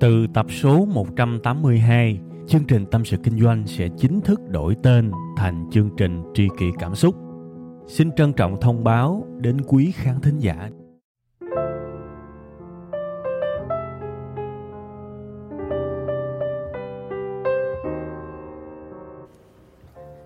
Từ tập số 182, chương trình Tâm sự Kinh doanh sẽ chính thức đổi tên thành chương trình Tri kỷ Cảm xúc. Xin trân trọng thông báo đến quý khán thính giả.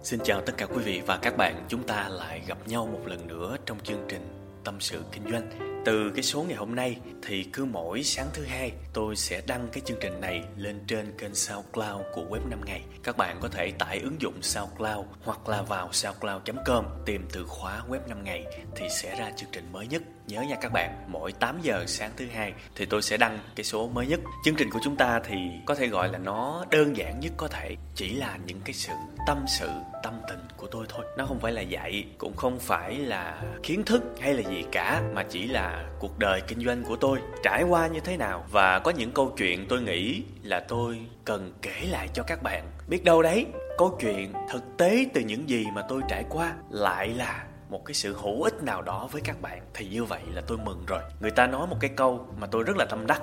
Xin chào tất cả quý vị và các bạn, chúng ta lại gặp nhau một lần nữa trong chương trình Tâm sự Kinh doanh từ cái số ngày hôm nay thì cứ mỗi sáng thứ hai tôi sẽ đăng cái chương trình này lên trên kênh SoundCloud của web 5 ngày. Các bạn có thể tải ứng dụng SoundCloud hoặc là vào soundcloud.com tìm từ khóa web 5 ngày thì sẽ ra chương trình mới nhất. Nhớ nha các bạn, mỗi 8 giờ sáng thứ hai thì tôi sẽ đăng cái số mới nhất. Chương trình của chúng ta thì có thể gọi là nó đơn giản nhất có thể, chỉ là những cái sự tâm sự, tâm tình của tôi thôi. Nó không phải là dạy, cũng không phải là kiến thức hay là gì cả mà chỉ là cuộc đời kinh doanh của tôi trải qua như thế nào. Và có những câu chuyện tôi nghĩ là tôi cần kể lại cho các bạn. Biết đâu đấy câu chuyện thực tế từ những gì mà tôi trải qua lại là một cái sự hữu ích nào đó với các bạn. Thì như vậy là tôi mừng rồi. Người ta nói một cái câu mà tôi rất là tâm đắc.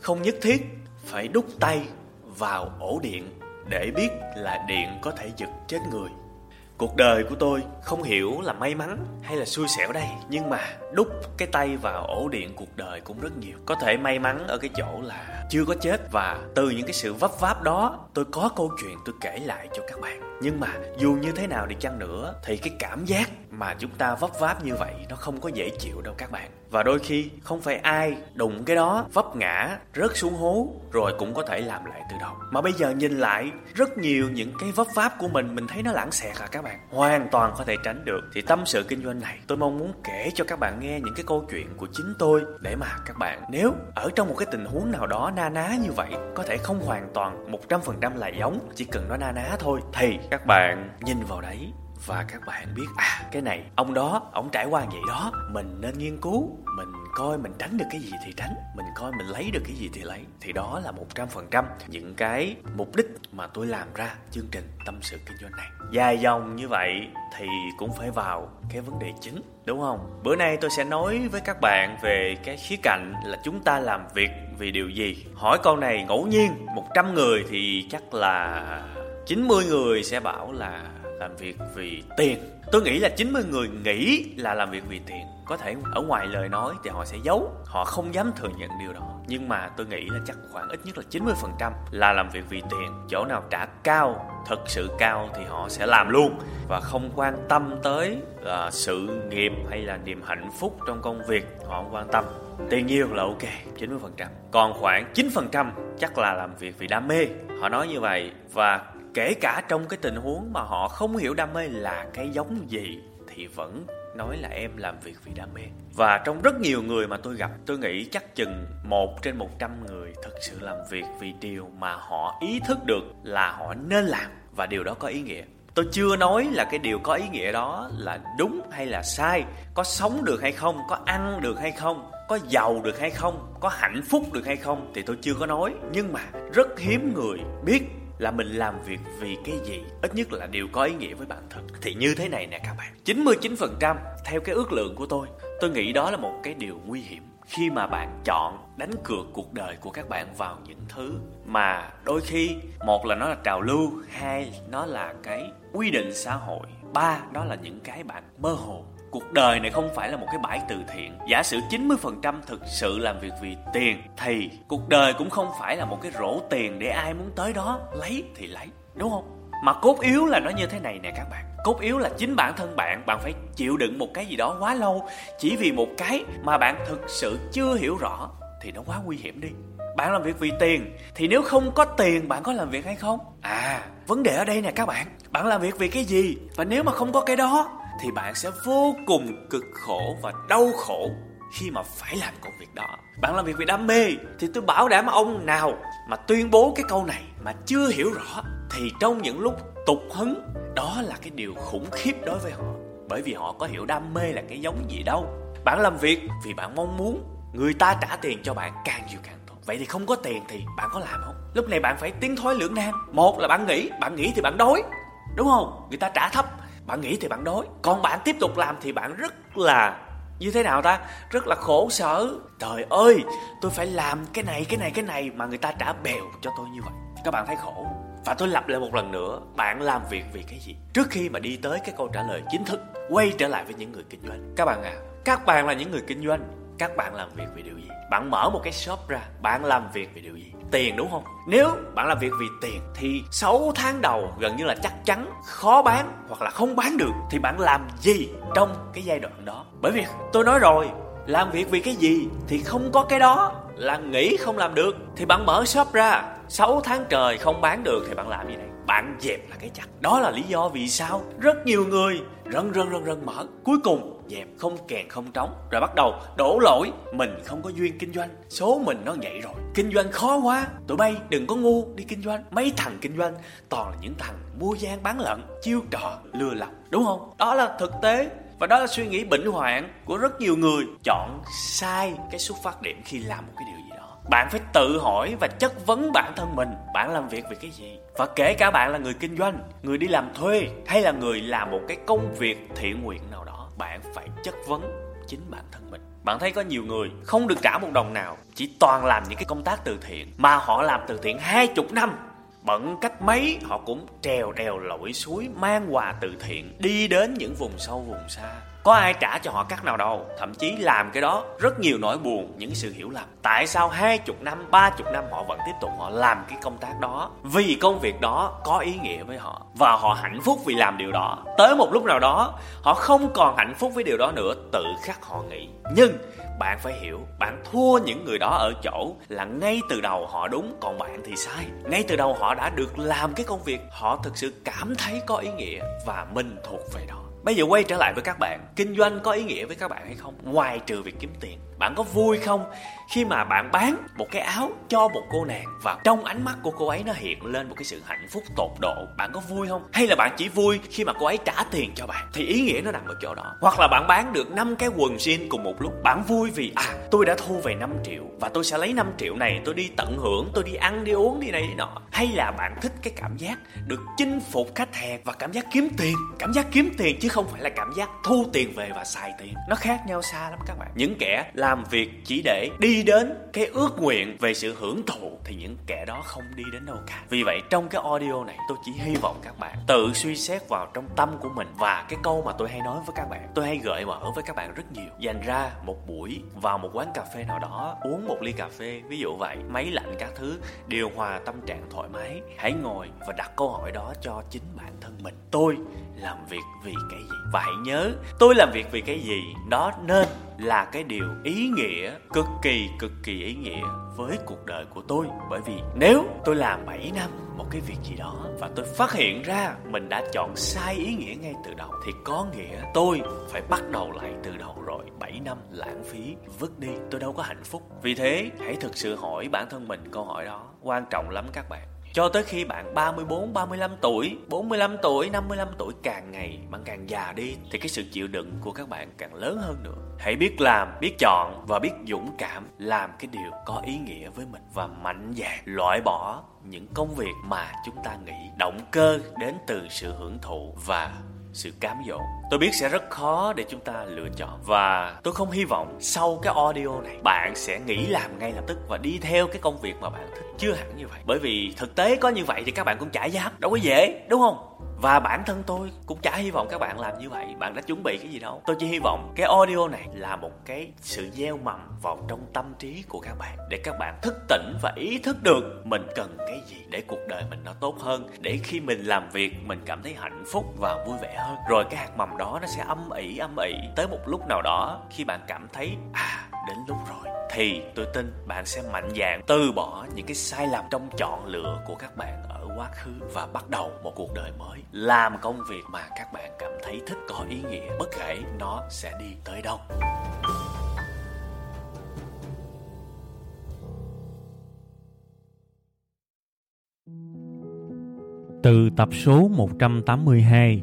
Không nhất thiết phải đút tay vào ổ điện để biết là điện có thể giật chết người. Cuộc đời của tôi không hiểu là may mắn hay là xui xẻo đây, Nhưng mà đúc cái tay vào ổ điện cuộc đời cũng rất nhiều. Có thể may mắn ở cái chỗ là chưa có chết Và từ những cái sự vấp váp đó, tôi có câu chuyện tôi kể lại cho các bạn. Nhưng mà dù như thế nào đi chăng nữa, Thì cái cảm giác mà chúng ta vấp váp như vậy nó không có dễ chịu đâu các bạn. Và đôi khi không phải ai đụng cái đó, vấp ngã, rớt xuống hố, rồi cũng có thể làm lại từ đầu. Mà bây giờ nhìn lại, rất nhiều những cái vấp pháp của mình mình thấy nó lãng xẹt à các bạn. Hoàn toàn có thể tránh được. Thì tâm sự kinh doanh này, tôi mong muốn kể cho các bạn nghe những cái câu chuyện của chính tôi để mà các bạn, nếu ở trong một cái tình huống nào đó na ná như vậy, có thể không hoàn toàn một trăm phần trăm là giống, chỉ cần nó na ná thôi. Thì các bạn nhìn vào đấy và các bạn biết à cái này, ông đó, ông trải qua vậy đó, mình nên nghiên cứu, mình coi mình tránh được cái gì thì tránh, mình coi mình lấy được cái gì thì lấy. Thì đó là một trăm phần trăm những cái mục đích mà tôi làm ra chương trình tâm sự kinh doanh này. Dài dòng như vậy thì cũng phải vào cái vấn đề chính, đúng không? Bữa nay tôi sẽ nói với các bạn về cái khía cạnh là chúng ta làm việc vì điều gì. Hỏi câu này ngẫu nhiên 100 người thì chắc là 90 người sẽ bảo là làm việc vì tiền. Tôi nghĩ là 90 người nghĩ là làm việc vì tiền. Có thể ở ngoài lời nói thì họ sẽ giấu họ không dám thừa nhận điều đó. Nhưng mà tôi nghĩ là chắc khoảng ít nhất là 90% là làm việc vì tiền. Chỗ nào trả cao thật sự cao thì họ sẽ làm luôn. Và không quan tâm tới uh, sự nghiệp hay là niềm hạnh phúc trong công việc họ không quan tâm. Tiền nhiều là ok 90% còn khoảng 9% chắc là làm việc vì đam mê. Họ nói như vậy và kể cả trong cái tình huống mà họ không hiểu đam mê là cái giống gì, thì vẫn nói là em làm việc vì đam mê. Và trong rất nhiều người mà tôi gặp, tôi nghĩ chắc chừng một trên một trăm người thực sự làm việc vì điều mà họ ý thức được là họ nên làm, và điều đó có ý nghĩa. Tôi chưa nói là cái điều có ý nghĩa đó là đúng hay là sai, có sống được hay không, có ăn được hay không, có giàu được hay không, có hạnh phúc được hay không thì tôi chưa có nói. Nhưng mà rất hiếm người biết là mình làm việc vì cái gì? Ít nhất là điều có ý nghĩa với bản thân. Thì như thế này nè các bạn. 99% theo cái ước lượng của tôi tôi nghĩ đó là một cái điều nguy hiểm khi mà bạn chọn đánh cược cuộc đời của các bạn vào những thứ mà đôi khi, một là nó là trào lưu, hai, nó là cái quy định xã hội, ba đó là những cái bạn mơ hồ cuộc đời này không phải là một cái bãi từ thiện. Giả sử 90% thực sự làm việc vì tiền, thì cuộc đời cũng không phải là một cái rổ tiền để ai muốn tới đó lấy thì lấy, đúng không? Mà cốt yếu là nó như thế này nè các bạn. Cốt yếu là chính bản thân bạn bạn phải chịu đựng một cái gì đó quá lâu. Chỉ vì một cái mà bạn thực sự chưa hiểu rõ thì nó quá nguy hiểm đi. Bạn làm việc vì tiền thì nếu không có tiền, bạn có làm việc hay không? À vấn đề ở đây nè các bạn. Bạn làm việc vì cái gì? Và nếu mà không có cái đó thì bạn sẽ vô cùng cực khổ và đau khổ khi mà phải làm công việc đó. Bạn làm việc vì đam mê thì tôi bảo đảm ông nào mà tuyên bố cái câu này mà chưa hiểu rõ thì trong những lúc tục hứng, đó là cái điều khủng khiếp đối với họ. Bởi vì họ có hiểu đam mê là cái giống gì đâu. Bạn làm việc vì bạn mong muốn người ta trả tiền cho bạn càng nhiều càng tốt. Vậy thì không có tiền thì bạn có làm không? Lúc này bạn phải tiến thoái lưỡng nan. Một là bạn nghĩ bạn nghĩ thì bạn đói, đúng không? Người ta trả thấp bạn nghĩ thì bạn đói còn bạn tiếp tục làm thì bạn rất là, như thế nào ta? Rất là khổ sở. Trời ơi, tôi phải làm cái này cái này cái này mà người ta trả bèo cho tôi như vậy. Các bạn thấy khổ. Và tôi lặp lại một lần nữa, bạn làm việc vì cái gì? Trước khi mà đi tới cái câu trả lời chính thức, quay trở lại với những người kinh doanh. Các bạn à các bạn là những người kinh doanh các bạn làm việc vì điều gì? Bạn mở một cái shop ra, bạn làm việc vì điều gì? Tiền đúng không? Nếu bạn làm việc vì tiền thì 6 tháng đầu gần như là chắc chắn khó bán hoặc là không bán được thì bạn làm gì trong cái giai đoạn đó? Bởi vì tôi nói rồi, làm việc vì cái gì thì không có cái đó. Là nghĩ không làm được thì bạn mở shop ra 6 tháng trời không bán được thì bạn làm gì đây? Bạn dẹp là cái chặt. Đó là lý do vì sao rất nhiều người rần rần rần rần mở. Cuối cùng dẹp, không kèn, không trống. Rồi bắt đầu đổ lỗi, mình không có duyên kinh doanh. Số mình nó vậy rồi. Kinh doanh khó quá. Tụi bay đừng có ngu, đi kinh doanh. Mấy thằng kinh doanh toàn là những thằng mua gian bán lận, chiêu trò, lừa lọc, đúng không? Đó là thực tế. Và đó là suy nghĩ bệnh hoạn của rất nhiều người. Chọn sai cái xuất phát điểm khi làm một cái điều gì đó. Bạn phải tự hỏi và chất vấn bản thân mình. Bạn làm việc vì cái gì? Và kể cả bạn là người kinh doanh, người đi làm thuê, hay là người làm một cái công việc thiện nguyện nào đó phải chất vấn chính bản thân mình. Bạn thấy có nhiều người không được trả một đồng nào, chỉ toàn làm những cái công tác từ thiện, mà họ làm từ thiện hai chục năm. Bận cách mấy, họ cũng trèo đèo lội suối, mang quà từ thiện, đi đến những vùng sâu, vùng xa có ai trả cho họ cắt nào đâu, thậm chí làm cái đó rất nhiều nỗi buồn, những sự hiểu lầm. Tại sao hai chục năm, ba chục năm họ vẫn tiếp tục họ làm cái công tác đó? Vì công việc đó có ý nghĩa với họ, và họ hạnh phúc vì làm điều đó. Tới một lúc nào đó, họ không còn hạnh phúc với điều đó nữa, tự khắc họ nghĩ nhưng bạn phải hiểu, bạn thua những người đó ở chỗ là ngay từ đầu họ đúng, còn bạn thì sai. Ngay từ đầu họ đã được làm cái công việc, họ thực sự cảm thấy có ý nghĩa và mình thuộc về đó. Bây giờ quay trở lại với các bạn, Kinh doanh có ý nghĩa với các bạn hay không? Ngoài trừ việc kiếm tiền, Bạn có vui không? Khi mà bạn bán một cái áo cho một cô nàng Và trong ánh mắt của cô ấy nó hiện lên một cái sự hạnh phúc tột độ, Bạn có vui không? Hay là bạn chỉ vui khi mà cô ấy trả tiền cho bạn? Thì ý nghĩa nó nằm ở chỗ đó. Hoặc là bạn bán được 5 cái quần jean cùng một lúc, Bạn vui vì à tôi đã thu về 5 triệu Và tôi sẽ lấy 5 triệu này tôi đi tận hưởng, Tôi đi ăn, đi uống, đi này, đi nọ. Hay là bạn thích cái cảm giác được chinh phục khách hàng Và cảm giác kiếm tiền? Cảm giác kiếm tiền chứ không phải là cảm giác thu tiền về và xài tiền. Nó khác nhau xa lắm các bạn. Những kẻ làm việc chỉ để đi đến cái ước nguyện về sự hưởng thụ thì những kẻ đó không đi đến đâu cả. Vì vậy, trong cái audio này, tôi chỉ hy vọng các bạn tự suy xét vào trong tâm của mình và cái câu mà tôi hay nói với các bạn. Tôi hay gợi mở với các bạn rất nhiều. Dành ra một buổi vào một quán cà phê nào đó, uống một ly cà phê, ví dụ vậy, máy lạnh các thứ, điều hòa tâm trạng thoải mái, hãy ngồi và đặt câu hỏi đó cho chính bản thân mình. Tôi làm việc vì cái gì? Và hãy nhớ, tôi làm việc vì cái gì? Đó nên là cái điều ý nghĩa, cực kỳ cực kỳ ý nghĩa với cuộc đời của tôi. Bởi vì nếu tôi làm 7 năm một cái việc gì đó và tôi phát hiện ra mình đã chọn sai ý nghĩa ngay từ đầu, thì có nghĩa tôi phải bắt đầu lại từ đầu rồi. 7 năm lãng phí, vứt đi, tôi đâu có hạnh phúc. Vì thế, hãy thực sự hỏi bản thân mình câu hỏi đó, quan trọng lắm các bạn cho tới khi bạn 34, 35 tuổi, 45 tuổi, 55 tuổi càng ngày bạn càng già đi thì cái sự chịu đựng của các bạn càng lớn hơn nữa. Hãy biết làm, biết chọn và biết dũng cảm làm cái điều có ý nghĩa với mình và mạnh dạn loại bỏ những công việc mà chúng ta nghĩ động cơ đến từ sự hưởng thụ và sự cám dỗ tôi biết sẽ rất khó để chúng ta lựa chọn. Và tôi không hy vọng sau cái audio này, bạn sẽ nghĩ làm ngay lập tức và đi theo cái công việc mà bạn thích. Chưa hẳn như vậy. Bởi vì thực tế có như vậy thì các bạn cũng chả dám. Đâu có dễ, đúng không? Và bản thân tôi cũng chả hy vọng các bạn làm như vậy. Bạn đã chuẩn bị cái gì đâu. Tôi chỉ hy vọng cái audio này là một cái sự gieo mầm vào trong tâm trí của các bạn. Để các bạn thức tỉnh và ý thức được mình cần cái gì để cuộc đời mình nó tốt hơn. Để khi mình làm việc, mình cảm thấy hạnh phúc và vui vẻ hơn. Rồi cái hạt mầm đó nó sẽ âm ỉ âm ỉ tới một lúc nào đó khi bạn cảm thấy à đến lúc rồi. Thì tôi tin bạn sẽ mạnh dạn từ bỏ những cái sai lầm trong chọn lựa của các bạn ở quá khứ và bắt đầu một cuộc đời mới. Làm công việc mà các bạn cảm thấy thích có ý nghĩa bất kể nó sẽ đi tới đâu. Từ tập số 182,